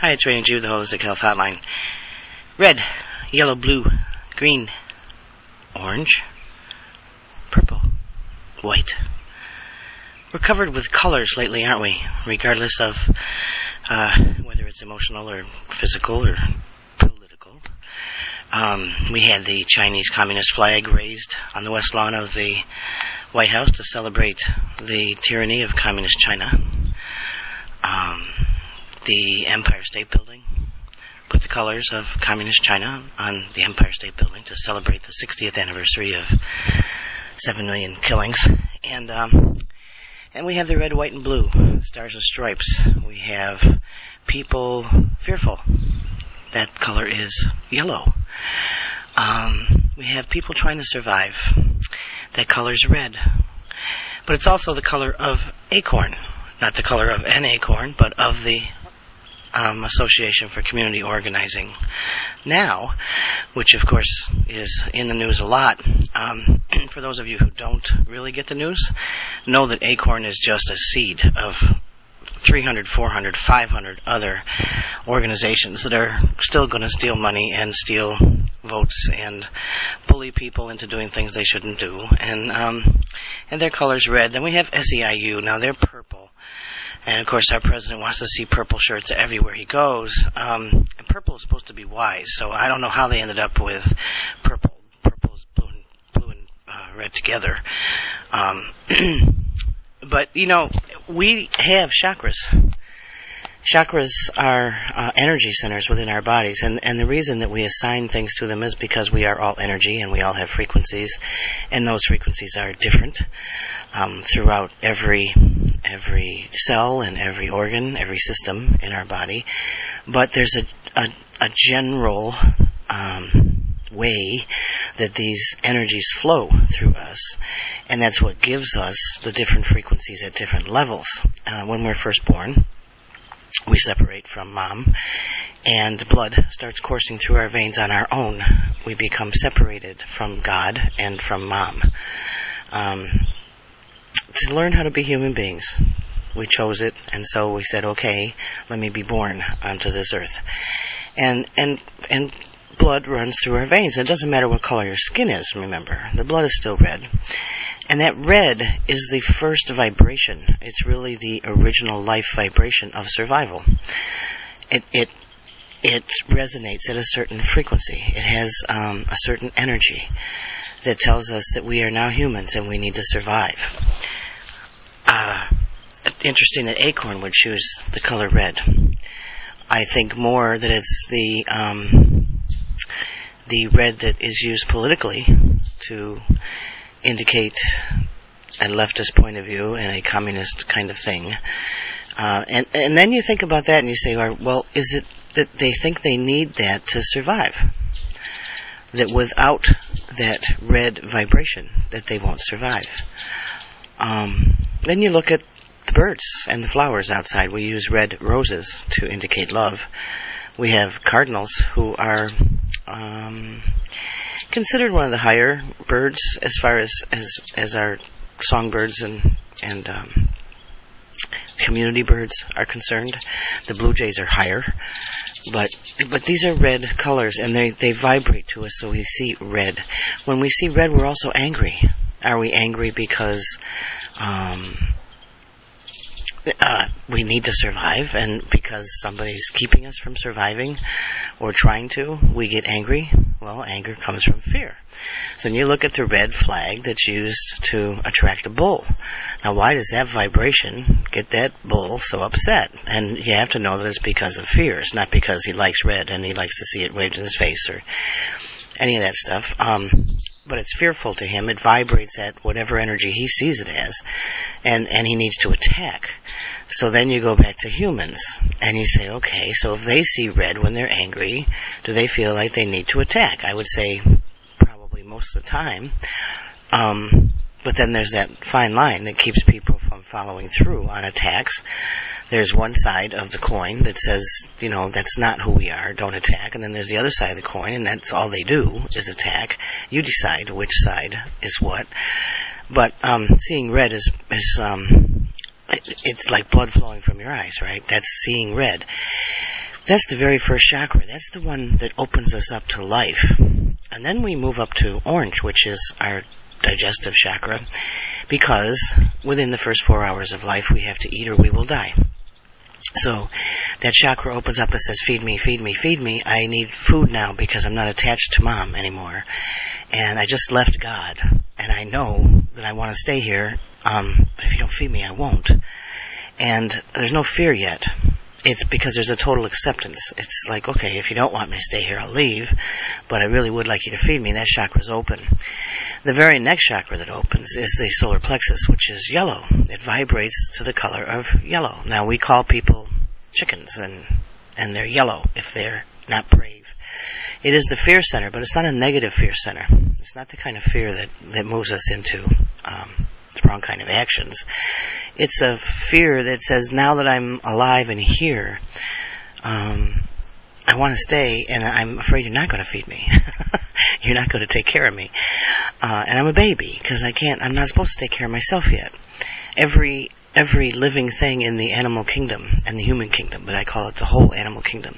Hi, it's Rainy Jude, the Holistic Health Hotline. Red, yellow, blue, green, orange, purple, white. We're covered with colors lately, aren't we? Regardless of uh, whether it's emotional or physical or political. Um, we had the Chinese Communist flag raised on the west lawn of the White House to celebrate the tyranny of Communist China. Um, the Empire State Building put the colors of Communist China on the Empire State Building to celebrate the 60th anniversary of 7 million killings. And, um, and we have the red, white, and blue, stars and stripes. We have people fearful. That color is yellow. Um, we have people trying to survive. That color is red. But it's also the color of acorn. Not the color of an acorn, but of the um, Association for Community Organizing now, which of course is in the news a lot. Um, for those of you who don't really get the news, know that ACORN is just a seed of 300, 400, 500 other organizations that are still going to steal money and steal votes and bully people into doing things they shouldn't do. And um, and their color's red. Then we have SEIU. Now they're purple. And of course, our president wants to see purple shirts everywhere he goes. Um, and purple is supposed to be wise, so I don't know how they ended up with purple. Purple is blue and, blue and uh, red together. Um, but you know, we have chakras. Chakras are uh, energy centers within our bodies, and, and the reason that we assign things to them is because we are all energy and we all have frequencies, and those frequencies are different um, throughout every every cell and every organ, every system in our body. But there's a a, a general um, way that these energies flow through us, and that's what gives us the different frequencies at different levels. Uh, when we're first born we separate from mom, and blood starts coursing through our veins on our own. We become separated from God and from mom. Um, to learn how to be human beings. We chose it, and so we said, okay, let me be born onto this earth. And, and, and blood runs through our veins. It doesn't matter what color your skin is, remember. The blood is still red. And that red is the first vibration. It's really the original life vibration of survival. It, it, it resonates at a certain frequency. It has um, a certain energy that tells us that we are now humans and we need to survive. Uh, interesting that acorn would choose the color red. I think more that it's the um, the red that is used politically to indicate a leftist point of view and a communist kind of thing. Uh, and and then you think about that and you say, well, is it that they think they need that to survive? That without that red vibration, that they won't survive. Um, then you look at the birds and the flowers outside. We use red roses to indicate love. We have cardinals who are um, considered one of the higher birds as far as as, as our songbirds and and um, community birds are concerned. The blue jays are higher, but but these are red colors and they they vibrate to us, so we see red. When we see red, we're also angry. Are we angry because um, uh, we need to survive, and because somebody's keeping us from surviving or trying to, we get angry. Well, anger comes from fear. So when you look at the red flag that's used to attract a bull. Now, why does that vibration get that bull so upset? And you have to know that it's because of fear. It's not because he likes red and he likes to see it waved in his face or any of that stuff. Um, but it's fearful to him. It vibrates at whatever energy he sees it as, and and he needs to attack. So then you go back to humans, and you say, okay, so if they see red when they're angry, do they feel like they need to attack? I would say probably most of the time. Um, but then there's that fine line that keeps people from following through on attacks there's one side of the coin that says, you know, that's not who we are, don't attack, and then there's the other side of the coin, and that's all they do is attack. You decide which side is what. But um, seeing red is is um, it, it's like blood flowing from your eyes, right? That's seeing red. That's the very first chakra. That's the one that opens us up to life. And then we move up to orange, which is our digestive chakra, because within the first four hours of life we have to eat or we will die. So that chakra opens up and says, feed me, feed me, feed me. I need food now because I'm not attached to mom anymore. And I just left God. And I know that I want to stay here. Um, but if you don't feed me, I won't. And there's no fear yet it's because there's a total acceptance. It's like, okay, if you don't want me to stay here, I'll leave, but I really would like you to feed me. And That chakra's open. The very next chakra that opens is the solar plexus, which is yellow. It vibrates to the color of yellow. Now we call people chickens and, and they're yellow if they're not brave. It is the fear center, but it's not a negative fear center. It's not the kind of fear that, that moves us into, um, the wrong kind of actions. It's a fear that says, now that I'm alive and here, um, I want to stay, and I'm afraid you're not going to feed me. you're not going to take care of me. Uh, and I'm a baby because I can't. I'm not supposed to take care of myself yet. Every every living thing in the animal kingdom and the human kingdom, but I call it the whole animal kingdom,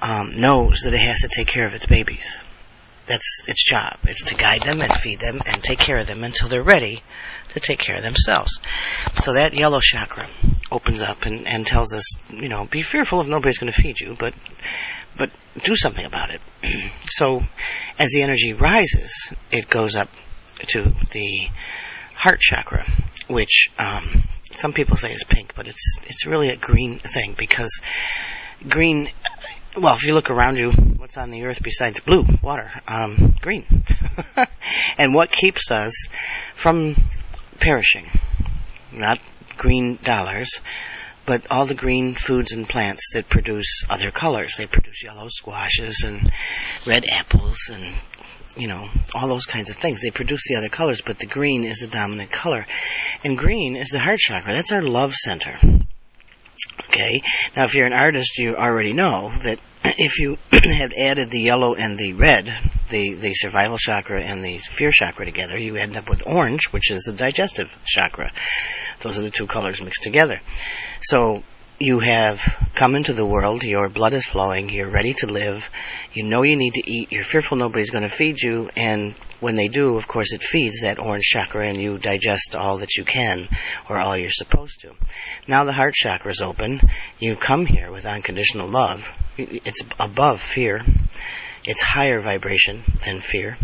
um, knows that it has to take care of its babies. That's its job. It's to guide them and feed them and take care of them until they're ready to take care of themselves. So that yellow chakra opens up and, and tells us, you know, be fearful if nobody's going to feed you, but but do something about it. so as the energy rises, it goes up to the heart chakra, which um, some people say is pink, but it's it's really a green thing because green well, if you look around you, what's on the earth besides blue water? Um, green. and what keeps us from perishing. Not green dollars, but all the green foods and plants that produce other colors. They produce yellow squashes and red apples and you know, all those kinds of things. They produce the other colors, but the green is the dominant color. And green is the heart chakra. That's our love center. Okay? Now, if you're an artist, you already know that if you had added the yellow and the red, the, the survival chakra and the fear chakra together, you end up with orange, which is the digestive chakra. Those are the two colors mixed together. So, you have come into the world, your blood is flowing, you're ready to live, you know you need to eat, you're fearful nobody's going to feed you, and when they do, of course, it feeds that orange chakra and you digest all that you can, or all you're supposed to. Now the heart chakra is open, you come here with unconditional love, it's above fear, it's higher vibration than fear,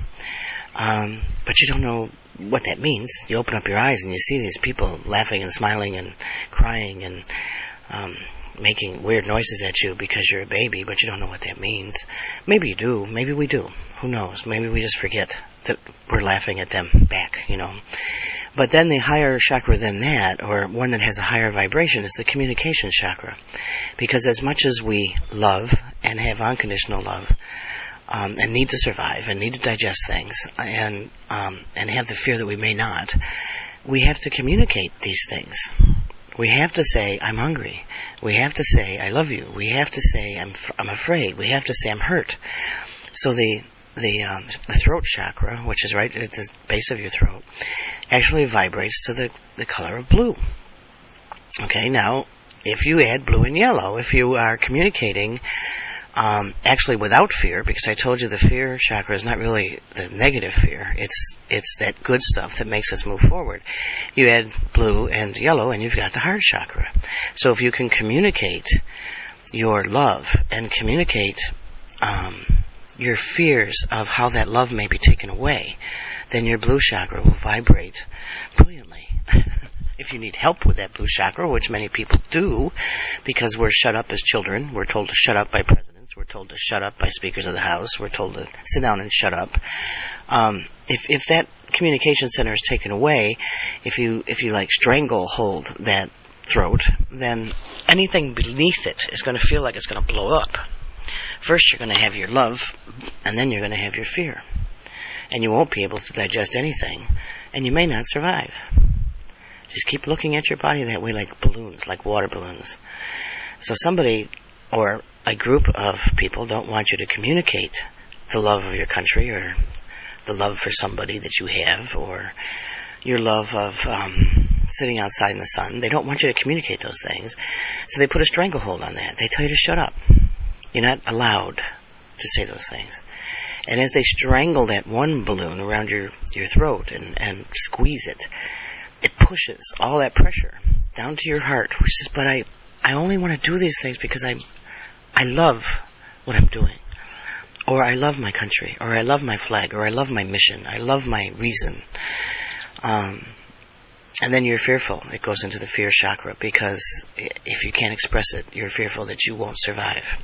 um, but you don't know what that means. You open up your eyes and you see these people laughing and smiling and crying and um, making weird noises at you because you're a baby, but you don't know what that means. Maybe you do. Maybe we do. Who knows? Maybe we just forget that we're laughing at them back, you know. But then the higher chakra than that, or one that has a higher vibration, is the communication chakra. Because as much as we love and have unconditional love, um, and need to survive and need to digest things and um, and have the fear that we may not, we have to communicate these things. We have to say, I'm hungry. We have to say, I love you. We have to say, I'm, I'm afraid. We have to say, I'm hurt. So the, the, um, the throat chakra, which is right at the base of your throat, actually vibrates to the, the color of blue. Okay, now, if you add blue and yellow, if you are communicating um, actually without fear, because I told you the fear chakra is not really the negative fear. It's it's that good stuff that makes us move forward. You add blue and yellow, and you've got the heart chakra. So if you can communicate your love and communicate um, your fears of how that love may be taken away, then your blue chakra will vibrate brilliantly. if you need help with that blue chakra, which many people do, because we're shut up as children, we're told to shut up by presidents we're told to shut up by speakers of the House. We're told to sit down and shut up. Um, if if that communication center is taken away, if you if you like strangle hold that throat, then anything beneath it is going to feel like it's going to blow up. First, you're going to have your love, and then you're going to have your fear, and you won't be able to digest anything, and you may not survive. Just keep looking at your body that way, like balloons, like water balloons. So somebody or a group of people don't want you to communicate the love of your country or the love for somebody that you have or your love of um, sitting outside in the sun. They don't want you to communicate those things. So they put a stranglehold on that. They tell you to shut up. You're not allowed to say those things. And as they strangle that one balloon around your, your throat and, and squeeze it, it pushes all that pressure down to your heart, which says, but I, I only want to do these things because I, I love what I'm doing. Or I love my country, or I love my flag, or I love my mission, I love my reason. Um, and then you're fearful. It goes into the fear chakra because if you can't express it, you're fearful that you won't survive.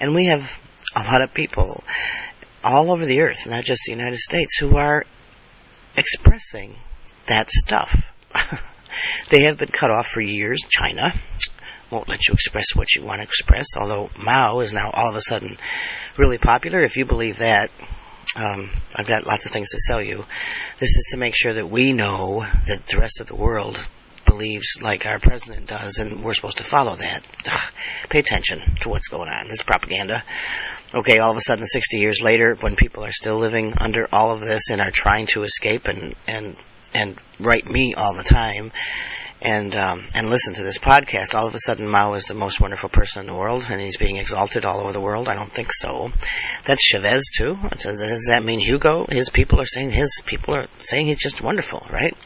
And we have a lot of people all over the earth, not just the United States, who are expressing that stuff. they have been cut off for years. China won't let you express what you want to express, although Mao is now all of a sudden really popular. If you believe that, um, I've got lots of things to sell you. This is to make sure that we know that the rest of the world believes like our president does, and we're supposed to follow that. Ugh, pay attention to what's going on. This propaganda. Okay, all of a sudden, 60 years later, when people are still living under all of this and are trying to escape and and and write me all the time, and um, and listen to this podcast, all of a sudden Mao is the most wonderful person in the world, and he's being exalted all over the world. I don't think so. That's Chavez too. Does that mean Hugo? His people are saying his people are saying he's just wonderful, right?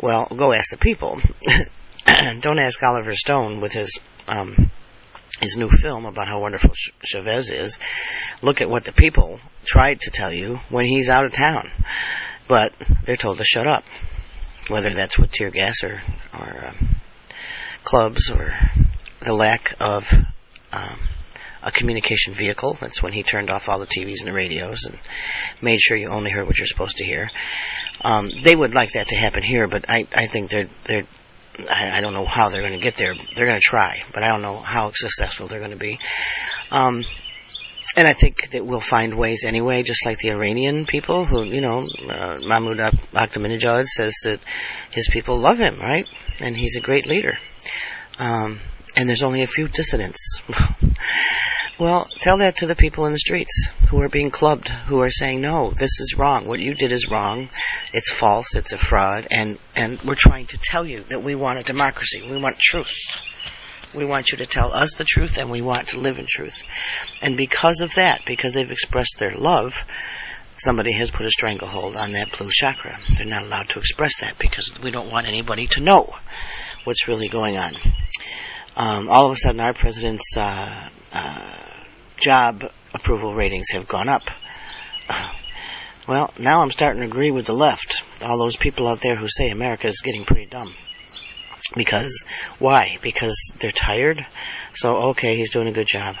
Well, go ask the people. don't ask Oliver Stone with his um, his new film about how wonderful Chavez is. Look at what the people tried to tell you when he's out of town, but they're told to shut up whether that's with tear gas or, or um, clubs or the lack of um, a communication vehicle. That's when he turned off all the TVs and the radios and made sure you only heard what you're supposed to hear. Um, they would like that to happen here, but I, I think they're they're I, I don't know how they're going to get there. They're going to try, but I don't know how successful they're going to be. Um, and I think that we'll find ways anyway, just like the Iranian people who, you know, uh, Mahmoud Ahmadinejad says that his people love him, right? And he's a great leader. Um, and there's only a few dissidents. well, tell that to the people in the streets who are being clubbed, who are saying, no, this is wrong. What you did is wrong. It's false. It's a fraud. And, and we're trying to tell you that we want a democracy. We want truth. We want you to tell us the truth and we want to live in truth. And because of that, because they've expressed their love, somebody has put a stranglehold on that blue chakra. They're not allowed to express that because we don't want anybody to know what's really going on. Um, all of a sudden, our president's uh, uh, job approval ratings have gone up. Well, now I'm starting to agree with the left. All those people out there who say America is getting pretty dumb. Because why? Because they're tired. So okay, he's doing a good job.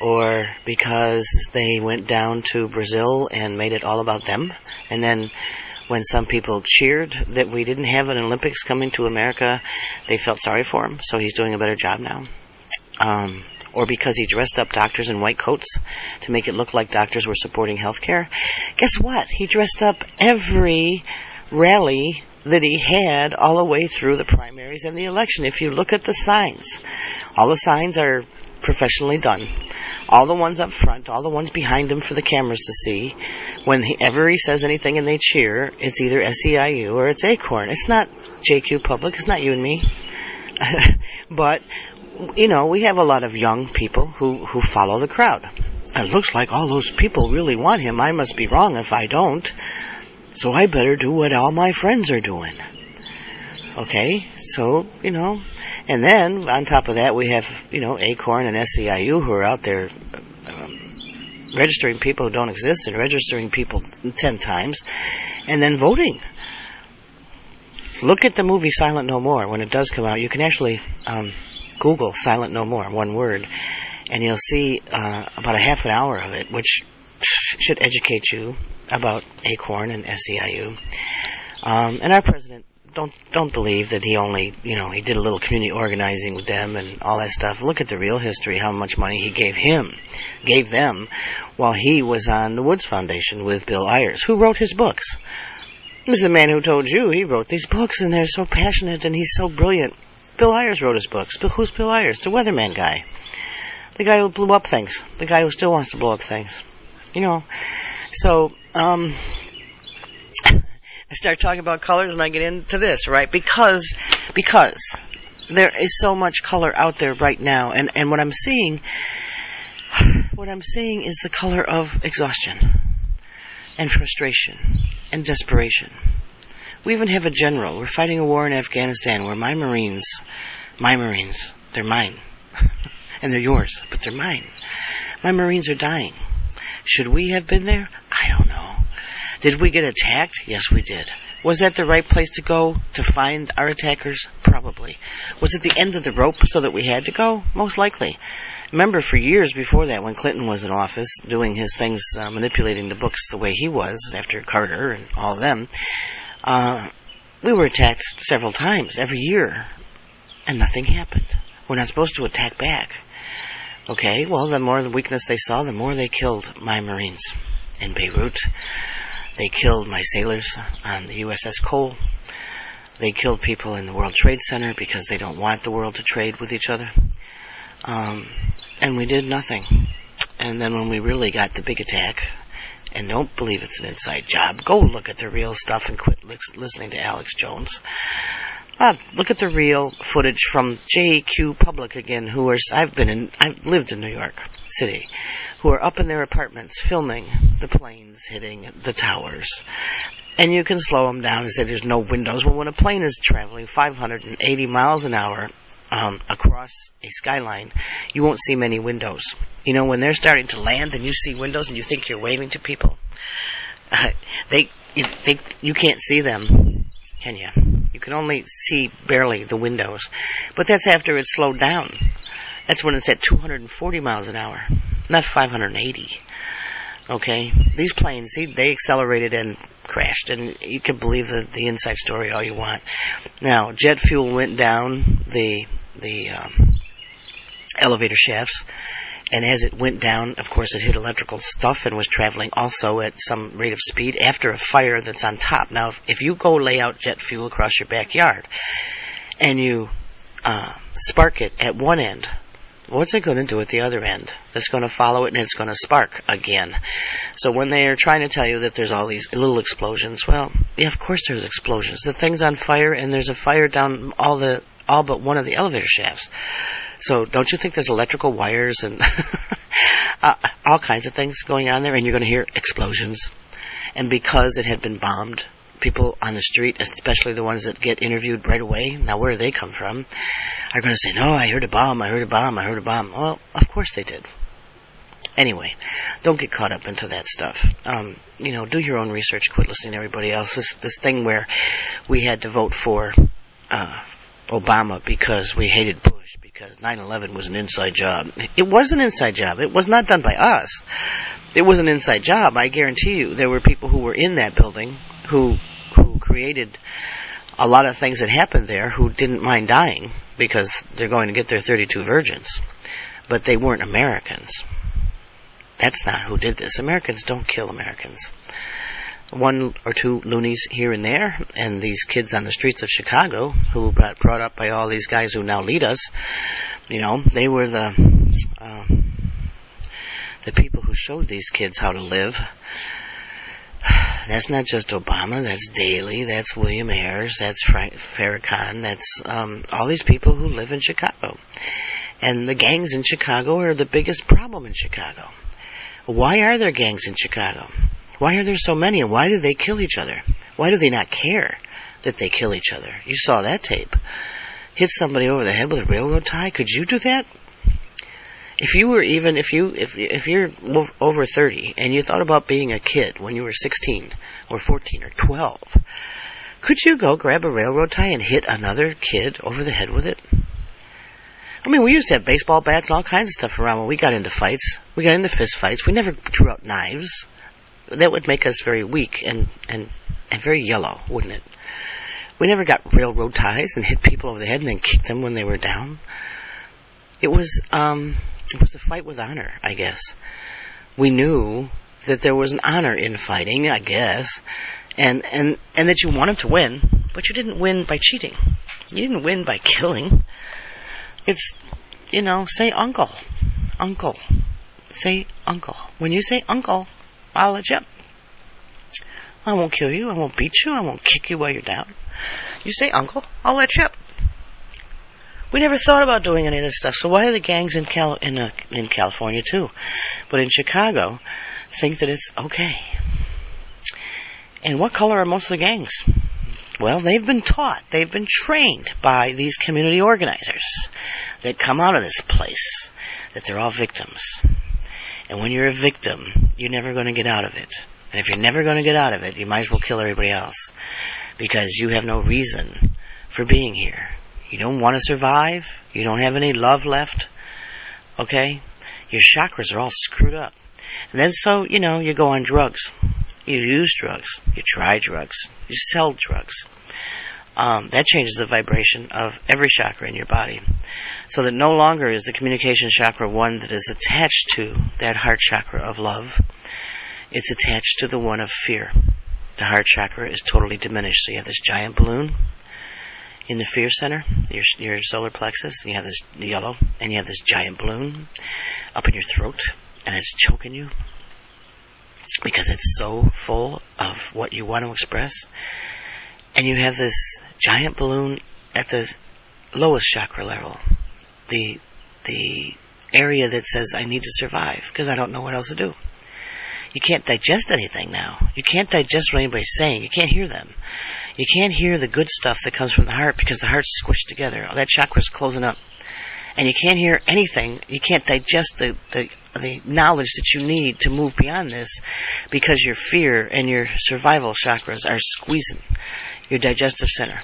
Or because they went down to Brazil and made it all about them. And then when some people cheered that we didn't have an Olympics coming to America, they felt sorry for him. So he's doing a better job now. Um, or because he dressed up doctors in white coats to make it look like doctors were supporting healthcare. Guess what? He dressed up every rally that he had all the way through the primaries and the election. If you look at the signs, all the signs are professionally done. All the ones up front, all the ones behind him for the cameras to see. Whenever he says anything and they cheer, it's either SEIU or it's Acorn. It's not JQ Public. It's not you and me. but, you know, we have a lot of young people who, who follow the crowd. It looks like all those people really want him. I must be wrong if I don't. So I better do what all my friends are doing. Okay, so, you know, and then on top of that we have, you know, Acorn and SEIU who are out there um, registering people who don't exist and registering people 10 times and then voting. Look at the movie Silent No More when it does come out. You can actually um, Google Silent No More, one word, and you'll see uh, about a half an hour of it, which should educate you about Acorn and SEIU. Um, and our president don't don't believe that he only you know he did a little community organizing with them and all that stuff. Look at the real history, how much money he gave him, gave them, while he was on the Woods Foundation with Bill Ayers, who wrote his books. This is the man who told you he wrote these books, and they're so passionate and he's so brilliant. Bill Ayers wrote his books. But who's Bill Ayers? The weatherman guy. The guy who blew up things. The guy who still wants to blow up things. You know. So, um, I start talking about colors and I get into this, right? Because, because there is so much color out there right now. And, and what I'm seeing, What I'm seeing is the color of exhaustion and frustration and desperation. We even have a general. We're fighting a war in Afghanistan where my Marines, my Marines, they're mine. and they're yours, but they're mine. My Marines are dying. Should we have been there? I don't know. Did we get attacked? Yes, we did. Was that the right place to go to find our attackers? Probably. Was it the end of the rope so that we had to go? Most likely. Remember, for years before that, when Clinton was in office, doing his things, uh, manipulating the books the way he was after Carter and all of them, uh, we were attacked several times every year, and nothing happened. We're not supposed to attack back. Okay, well, the more the weakness they saw, the more they killed my Marines in Beirut. They killed my sailors on the USS Cole. They killed people in the World Trade Center because they don't want the world to trade with each other. Um, and we did nothing. And then when we really got the big attack, and don't believe it's an inside job, go look at the real stuff and quit listening to Alex Jones. Uh, look at the real footage from JQ Public again, who are, I've been in, I've lived in New York City, who are up in their apartments filming the planes hitting the towers. And you can slow them down and say there's no windows. Well, when a plane is traveling 580 miles an hour um, across a skyline, you won't see many windows. You know, when they're starting to land and you see windows and you think you're waving to people, uh, they, they, you can't see them, can you? You can only see barely the windows. But that's after it's slowed down. That's when it's at 240 miles an hour, not 580. Okay, these planes they, they accelerated and crashed, and you can believe the, the inside story all you want. Now, jet fuel went down the the um, elevator shafts, and as it went down, of course, it hit electrical stuff and was traveling also at some rate of speed after a fire that's on top. Now, if, you go lay out jet fuel across your backyard and you uh, spark it at one end what's it going to do at the other end? It's going to follow it and it's going to spark again. So when they are trying to tell you that there's all these little explosions, well, yeah, of course there's explosions. The thing's on fire and there's a fire down all the all but one of the elevator shafts. So don't you think there's electrical wires and uh, all kinds of things going on there and you're going to hear explosions? And because it had been bombed, people on the street, especially the ones that get interviewed right away, now where do they come from, are going to say, no, I heard a bomb, I heard a bomb, I heard a bomb. Well, of course they did. Anyway, don't get caught up into that stuff. Um, you know, do your own research. Quit listening to everybody else. This this thing where we had to vote for uh, Obama because we hated Bush because 9/11 was an inside job. It was an inside job. It was not done by us. It was an inside job. I guarantee you, there were people who were in that building who who created a lot of things that happened there who didn't mind dying because they're going to get their 32 virgins, but they weren't Americans. That's not who did this. Americans don't kill Americans. One or two loonies here and there, and these kids on the streets of Chicago who got brought up by all these guys who now lead us, you know, they were the uh, the people who showed these kids how to live that's not just Obama. That's Daley. That's William Ayers. That's Frank Farrakhan. That's um, all these people who live in Chicago. And the gangs in Chicago are the biggest problem in Chicago. Why are there gangs in Chicago? Why are there so many? And why do they kill each other? Why do they not care that they kill each other? You saw that tape. Hit somebody over the head with a railroad tie? Could you do that? if you were even if you if if you're over 30 and you thought about being a kid when you were 16 or 14 or 12 could you go grab a railroad tie and hit another kid over the head with it I mean, we used to have baseball bats and all kinds of stuff around when we got into fights. We got into fist fights. We never drew out knives. That would make us very weak and, and, and very yellow, wouldn't it? We never got railroad ties and hit people over the head and then kicked them when they were down. It was, um, it was a fight with honor, I guess. We knew that there was an honor in fighting, I guess, and and and that you wanted to win, but you didn't win by cheating. You didn't win by killing. It's you know, say uncle. Uncle. Say uncle. When you say uncle, I'll let you up. I won't kill you, I won't beat you, I won't kick you while you're down. You say uncle, I'll let you up. We never thought about doing any of this stuff. So why are the gangs in Cal in uh, in California too, but in Chicago, think that it's okay? And what color are most of the gangs? Well, they've been taught, they've been trained by these community organizers that come out of this place that they're all victims. And when you're a victim, you're never going to get out of it. And if you're never going to get out of it, you might as well kill everybody else because you have no reason for being here. You don't want to survive. You don't have any love left. Okay? Your chakras are all screwed up. And then so, you know, you go on drugs. You use drugs. You try drugs. You sell drugs. Um, that changes the vibration of every chakra in your body. So that no longer is the communication chakra one that is attached to that heart chakra of love. It's attached to the one of fear. The heart chakra is totally diminished. So you have this giant balloon in the fear center, your, your solar plexus, and you have this yellow, and you have this giant balloon up in your throat, and it's choking you because it's so full of what you want to express. And you have this giant balloon at the lowest chakra level, the the area that says I need to survive because I don't know what else to do. You can't digest anything now. You can't digest what anybody's saying. You can't hear them. You can't hear the good stuff that comes from the heart because the heart's squished together. All that chakra's closing up. And you can't hear anything. You can't digest the, the, the knowledge that you need to move beyond this because your fear and your survival chakras are squeezing your digestive center.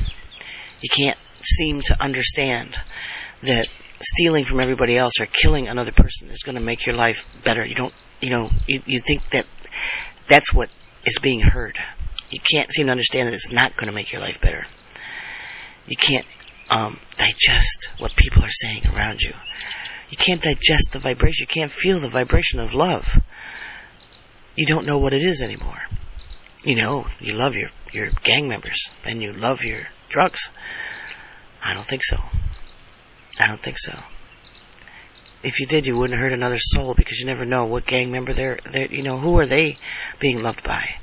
You can't seem to understand that stealing from everybody else or killing another person is going to make your life better. You don't, you know, you, you think that that's what is being heard. You can't seem to understand that it's not going to make your life better. You can't um, digest what people are saying around you. You can't digest the vibration. You can't feel the vibration of love. You don't know what it is anymore. You know, you love your, your gang members and you love your drugs. I don't think so. I don't think so. If you did, you wouldn't hurt another soul because you never know what gang member they're, they're you know, who are they being loved by?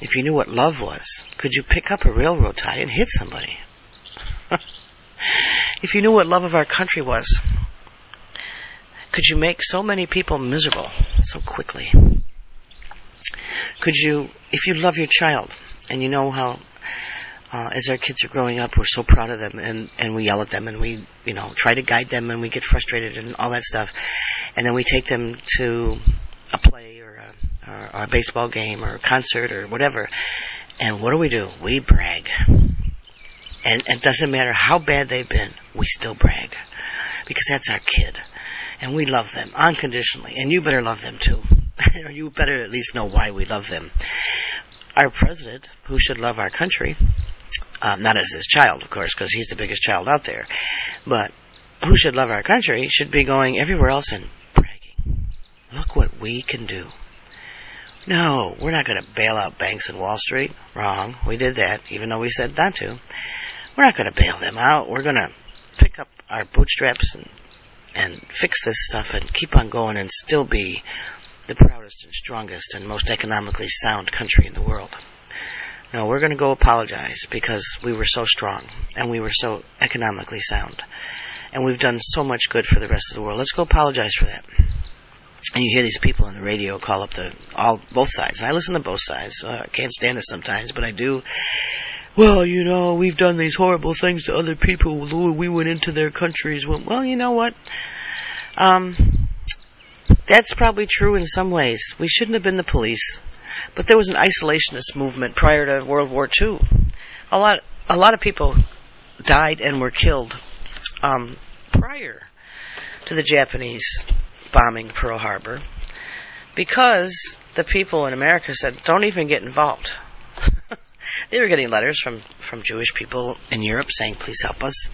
If you knew what love was, could you pick up a railroad tie and hit somebody? If you knew what love of our country was, could you make so many people miserable so quickly? Could you, if you love your child and you know how, uh, as our kids are growing up, we're so proud of them and, and we yell at them and we, you know, try to guide them and we get frustrated and all that stuff. And then we take them to a play or a, or, a baseball game or a concert or whatever. And what do we do? We brag. And it doesn't matter how bad they've been, we still brag. Because that's our kid. And we love them unconditionally. And you better love them too. you better at least know why we love them. Our president, who should love our country, um, not as his child, of course, because he's the biggest child out there, but who should love our country should be going everywhere else and bragging. Look what we can do. No, we're not going to bail out banks in Wall Street. Wrong. We did that, even though we said not to. We're not going to bail them out. We're going to pick up our bootstraps and and fix this stuff and keep on going and still be the proudest and strongest and most economically sound country in the world. No, we're going to go apologize because we were so strong and we were so economically sound. And we've done so much good for the rest of the world. Let's go apologize for that. And you hear these people on the radio call up the all both sides. I listen to both sides. I can't stand it sometimes, but I do. Well, you know, we've done these horrible things to other people. We went into their countries. Well, you know what? Um, that's probably true in some ways. We shouldn't have been the police, but there was an isolationist movement prior to World War II. A lot, a lot of people died and were killed um, prior to the Japanese bombing Pearl Harbor because the people in America said, "Don't even get involved." they were getting letters from from Jewish people in Europe saying, "Please help us."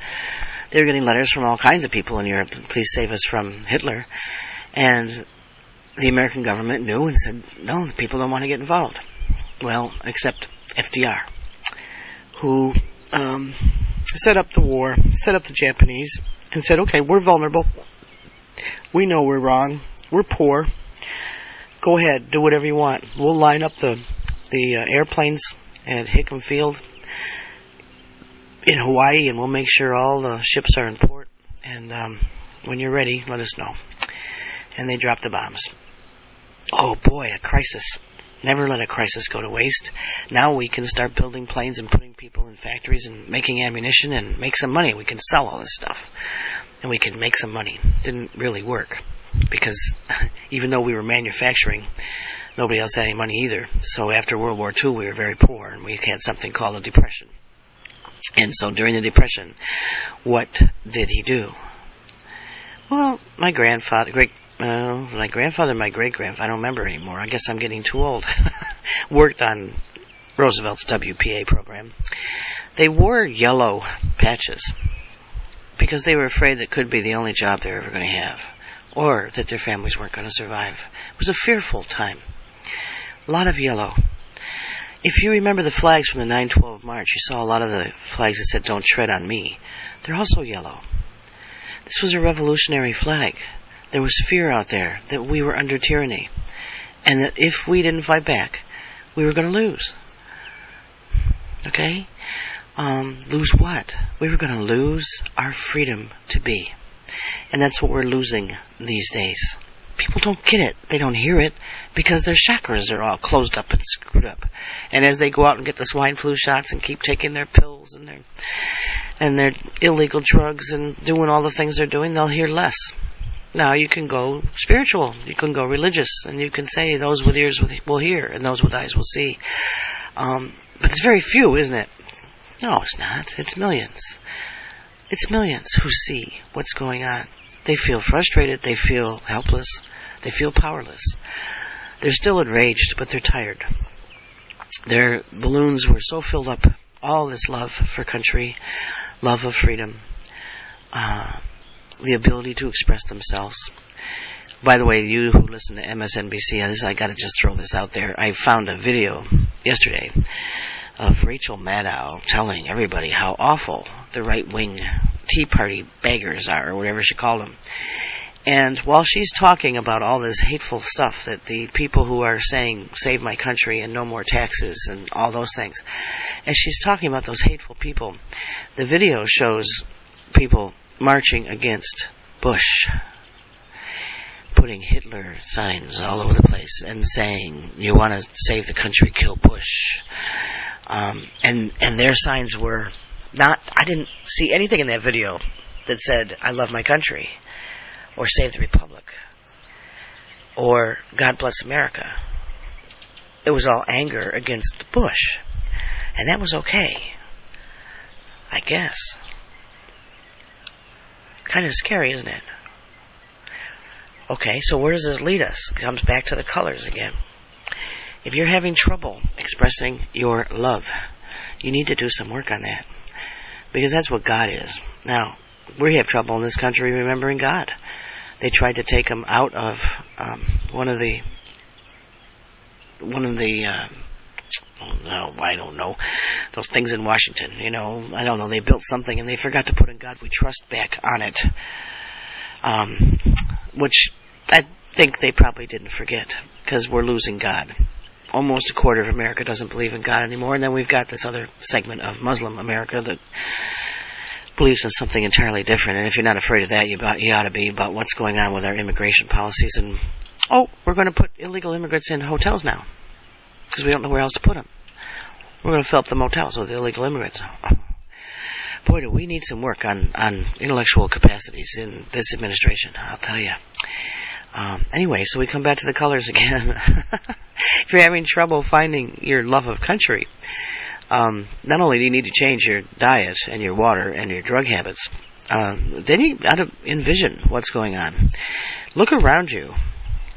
They were getting letters from all kinds of people in Europe, "Please save us from Hitler." And the American government knew and said, no, the people don't want to get involved. Well, except FDR, who um, set up the war, set up the Japanese, and said, okay, we're vulnerable. We know we're wrong. We're poor. Go ahead, do whatever you want. We'll line up the the uh, airplanes at Hickam Field. in Hawaii, and we'll make sure all the ships are in port. And um, when you're ready, let us know. And they dropped the bombs. Oh boy, a crisis. Never let a crisis go to waste. Now we can start building planes and putting people in factories and making ammunition and make some money. We can sell all this stuff. And we could make some money. Didn't really work. Because even though we were manufacturing, nobody else had any money either. So after World War II, we were very poor and we had something called a depression. And so during the depression, what did he do? Well, my grandfather, great uh, my grandfather, my great grandfather, I don't remember anymore. I guess I'm getting too old. Worked on Roosevelt's WPA program. They wore yellow patches because they were afraid that could be the only job they were ever going to have, or that their families weren't going to survive. It was a fearful time. A lot of yellow. If you remember the flags from the 9-12 March, you saw a lot of the flags that said, Don't tread on me. They're also yellow. This was a revolutionary flag. There was fear out there that we were under tyranny, and that if we didn't fight back, we were going to lose. Okay? Um, lose what? We were going to lose our freedom to be. And that's what we're losing these days. People don't get it. They don't hear it because their chakras are all closed up and screwed up. And as they go out and get the swine flu shots and keep taking their pills and their and their illegal drugs and doing all the things they're doing, they'll hear less. Now you can go spiritual, you can go religious, and you can say those with ears will hear and those with eyes will see. Um, but it's very few, isn't it? No, it's not. It's millions. It's millions who see what's going on. They feel frustrated. They feel helpless. They feel powerless. They're still enraged, but they're tired. Their balloons were so filled up. All this love for country, love of freedom, uh, the ability to express themselves. By the way, you who listen to MSNBC, I got to just throw this out there. I found a video yesterday of Rachel Maddow telling everybody how awful the right wing Tea Party beggars are, or whatever she called them. And while she's talking about all this hateful stuff that the people who are saying, save my country and no more taxes and all those things, as she's talking about those hateful people, the video shows people marching against Bush, putting Hitler signs all over the place and saying, "You want to save the country, kill Bush," um, and and their signs were not. I didn't see anything in that video that said, "I love my country," or "Save the Republic," or "God bless America." It was all anger against Bush, and that was okay, I guess. Kind of scary, isn't it? Okay, so where does this lead us? Comes back to the colors again. If you're having trouble expressing your love, you need to do some work on that. Because that's what God is. Now, we have trouble in this country remembering God. They tried to take him out of um, one of the one of the uh, oh I don't know those things in Washington. You know, I don't know. They built something and they forgot to put "In God We Trust" back on it, um, which I think they probably didn't forget because we're losing God. Almost a quarter of America doesn't believe in God anymore, and then we've got this other segment of Muslim America that believes in something entirely different. And if you're not afraid of that, you, about, you ought to be about what's going on with our immigration policies. And oh, we're going to put illegal immigrants in hotels now because we don't know where else to put them. We're going to fill up the motels with illegal immigrants. Boy, do we need some work on, on intellectual capacities in this administration, I'll tell you. Um, anyway, so we come back to the colors again. if you're having trouble finding your love of country, um, not only do you need to change your diet and your water and your drug habits, uh, then you got to envision what's going on. Look around you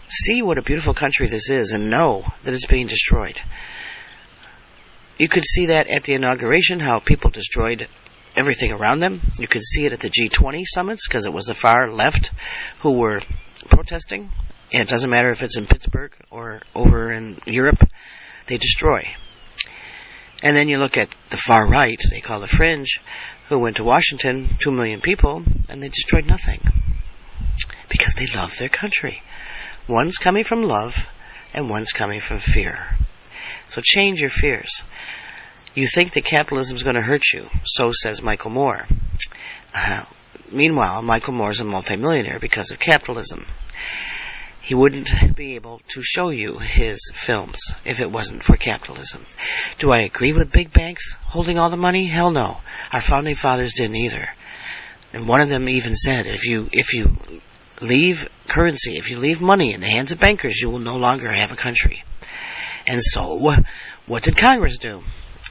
see what a beautiful country this is and know that it's being destroyed. You could see that at the inauguration, how people destroyed everything around them. You could see it at the G20 summits because it was the far left who were protesting. And it doesn't matter if it's in Pittsburgh or over in Europe, they destroy. And then you look at the far right, they call the fringe, who went to Washington, two million people, and they destroyed nothing. Because they love their country. One's coming from love, and one's coming from fear. So change your fears. You think that capitalism is going to hurt you, so says Michael Moore. Uh, meanwhile, Michael Moore is a multimillionaire because of capitalism. He wouldn't be able to show you his films if it wasn't for capitalism. Do I agree with big banks holding all the money? Hell no. Our founding fathers didn't either. And one of them even said, if you, if you leave currency, if you leave money in the hands of bankers, you will no longer have a country. And so, what did Congress do?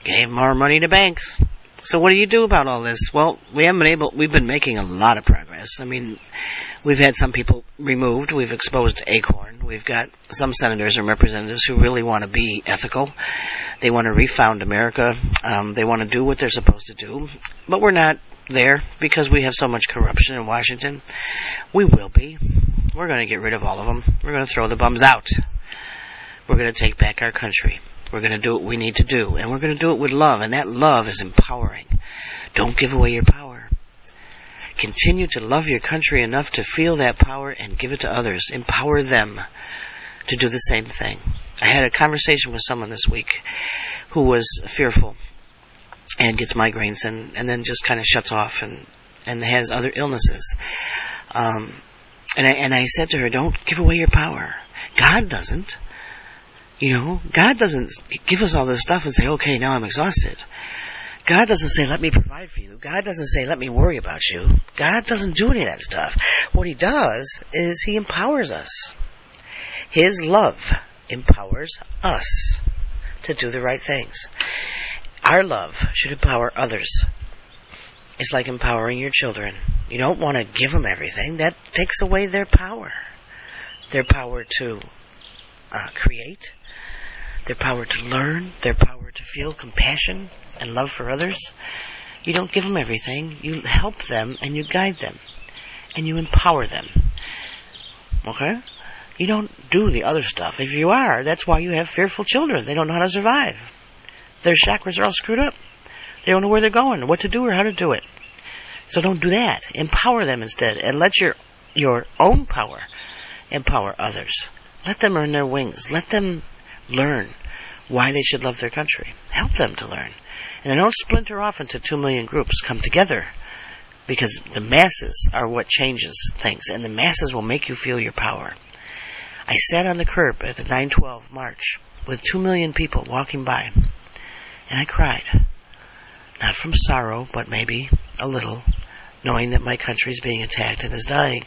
Gave more money to banks. So what do you do about all this? Well, we haven't been able, we've been making a lot of progress. I mean, we've had some people removed. We've exposed Acorn. We've got some senators and representatives who really want to be ethical. They want to refound America. Um, they want to do what they're supposed to do. But we're not there because we have so much corruption in Washington. We will be. We're going to get rid of all of them. We're going to throw the bums out. We're going to take back our country. We're going to do what we need to do. And we're going to do it with love. And that love is empowering. Don't give away your power. Continue to love your country enough to feel that power and give it to others. Empower them to do the same thing. I had a conversation with someone this week who was fearful and gets migraines and, and then just kind of shuts off and, and has other illnesses. Um, and I, and I said to her, don't give away your power. God doesn't. You know, God doesn't give us all this stuff and say, okay, now I'm exhausted. God doesn't say, let me provide for you. God doesn't say, let me worry about you. God doesn't do any of that stuff. What He does is He empowers us. His love empowers us to do the right things. Our love should empower others. It's like empowering your children. You don't want to give them everything. That takes away their power. Their power to uh, create, their power to learn, their power to feel compassion and love for others. You don't give them everything. You help them and you guide them and you empower them. Okay? You don't do the other stuff. If you are, that's why you have fearful children. They don't know how to survive. Their chakras are all screwed up. They don't know where they're going, what to do, or how to do it. So don't do that. Empower them instead, and let your your own power empower others. Let them earn their wings. Let them learn why they should love their country. Help them to learn. And then don't splinter off into two million groups. Come together. Because the masses are what changes things, and the masses will make you feel your power. I sat on the curb at the 912 march with two million people walking by, and I cried. Not from sorrow, but maybe a little, knowing that my country is being attacked and is dying.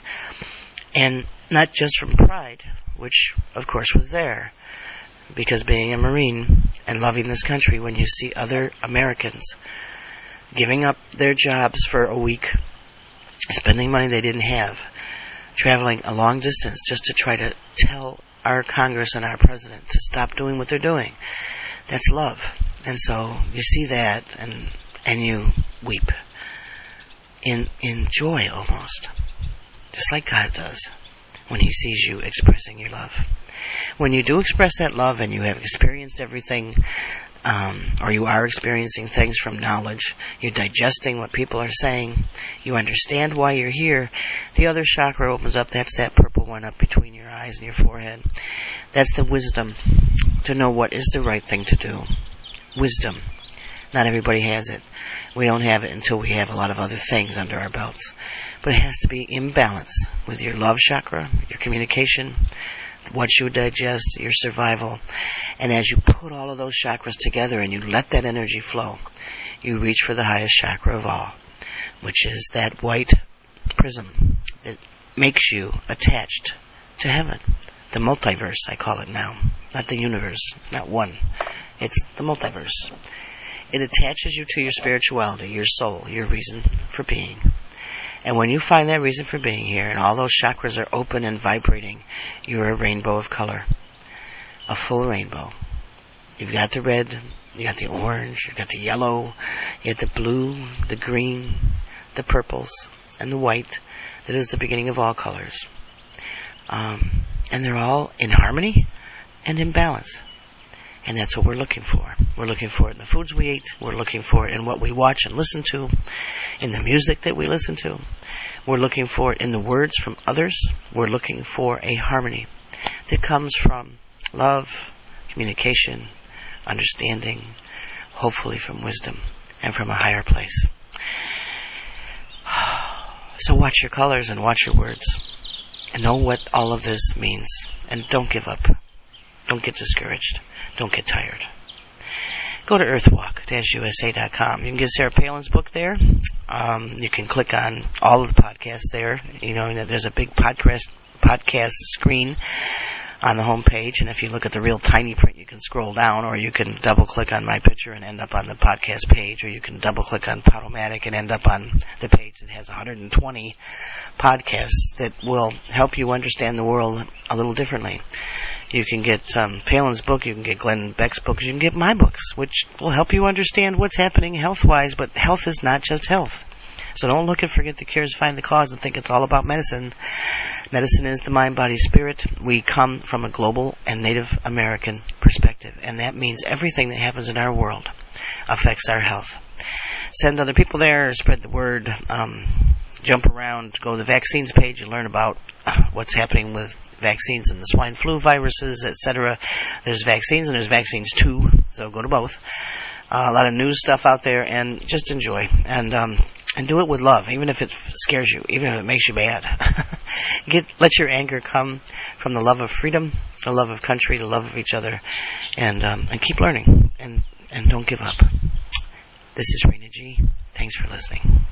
And not just from pride, which of course was there, because being a Marine and loving this country, when you see other Americans giving up their jobs for a week, spending money they didn't have, traveling a long distance just to try to tell our Congress and our president to stop doing what they're doing. That's love. And so you see that and and you weep in in joy almost. Just like God does when he sees you expressing your love. When you do express that love and you have experienced everything, um, or you are experiencing things from knowledge, you're digesting what people are saying, you understand why you're here, the other chakra opens up. That's that purple one up between your eyes and your forehead. That's the wisdom to know what is the right thing to do. Wisdom. Not everybody has it. We don't have it until we have a lot of other things under our belts. But it has to be in balance with your love chakra, your communication, what you digest, your survival. And as you put all of those chakras together and you let that energy flow, you reach for the highest chakra of all, which is that white prism that makes you attached to heaven. The multiverse, I call it now. Not the universe, not one. It's the multiverse. It attaches you to your spirituality, your soul, your reason for being. And when you find that reason for being here and all those chakras are open and vibrating, you're a rainbow of color. A full rainbow. You've got the red, you've got the orange, you've got the yellow, you've got the blue, the green, the purples, and the white that is the beginning of all colors. Um, and they're all in harmony and in balance. And that's what we're looking for. We're looking for it in the foods we eat. We're looking for it in what we watch and listen to, in the music that we listen to. We're looking for it in the words from others. We're looking for a harmony that comes from love, communication, understanding, hopefully from wisdom and from a higher place. So watch your colors and watch your words. And know what all of this means. And don't give up. Don't get discouraged. Don't get tired. Go to earthwalk-usa.com. You can get Sarah Palin's book there. Um, you can click on all of the podcasts there. You know, there's a big podcast podcast screen on the home page. And if you look at the real tiny print, you can scroll down, or you can double click on my picture and end up on the podcast page, or you can double click on Podomatic and end up on the page that has 120 podcasts that will help you understand the world a little differently. You can get um, Palin's book, you can get Glenn Beck's books, you can get my books, which will help you understand what's happening health-wise. But health is not just health. So don't look and forget the cures, find the cause, and think it's all about medicine. Medicine is the mind, body, spirit. We come from a global and Native American perspective, and that means everything that happens in our world affects our health. Send other people there, spread the word, um, jump around, go to the vaccines page and learn about what's happening with vaccines and the swine flu viruses, etc. There's vaccines and there's vaccines too, so go to both. Uh, a lot of news stuff out there, and just enjoy. And um, and do it with love, even if it scares you, even if it makes you mad. Get let your anger come from the love of freedom, the love of country, the love of each other, and um, and keep learning and and don't give up. This is Raina G. Thanks for listening.